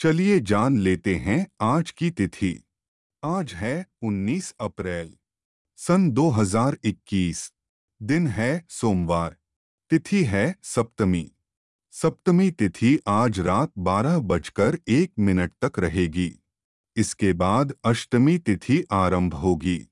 चलिए जान लेते हैं आज की तिथि। आज है 19 अप्रैल, सन 2021 दिन है सोमवार, तिथि है सप्तमी। सप्तमी तिथि आज रात बारह बजकर एक मिनट तक रहेगी। इसके बाद अष्टमी तिथि आरंभ होगी।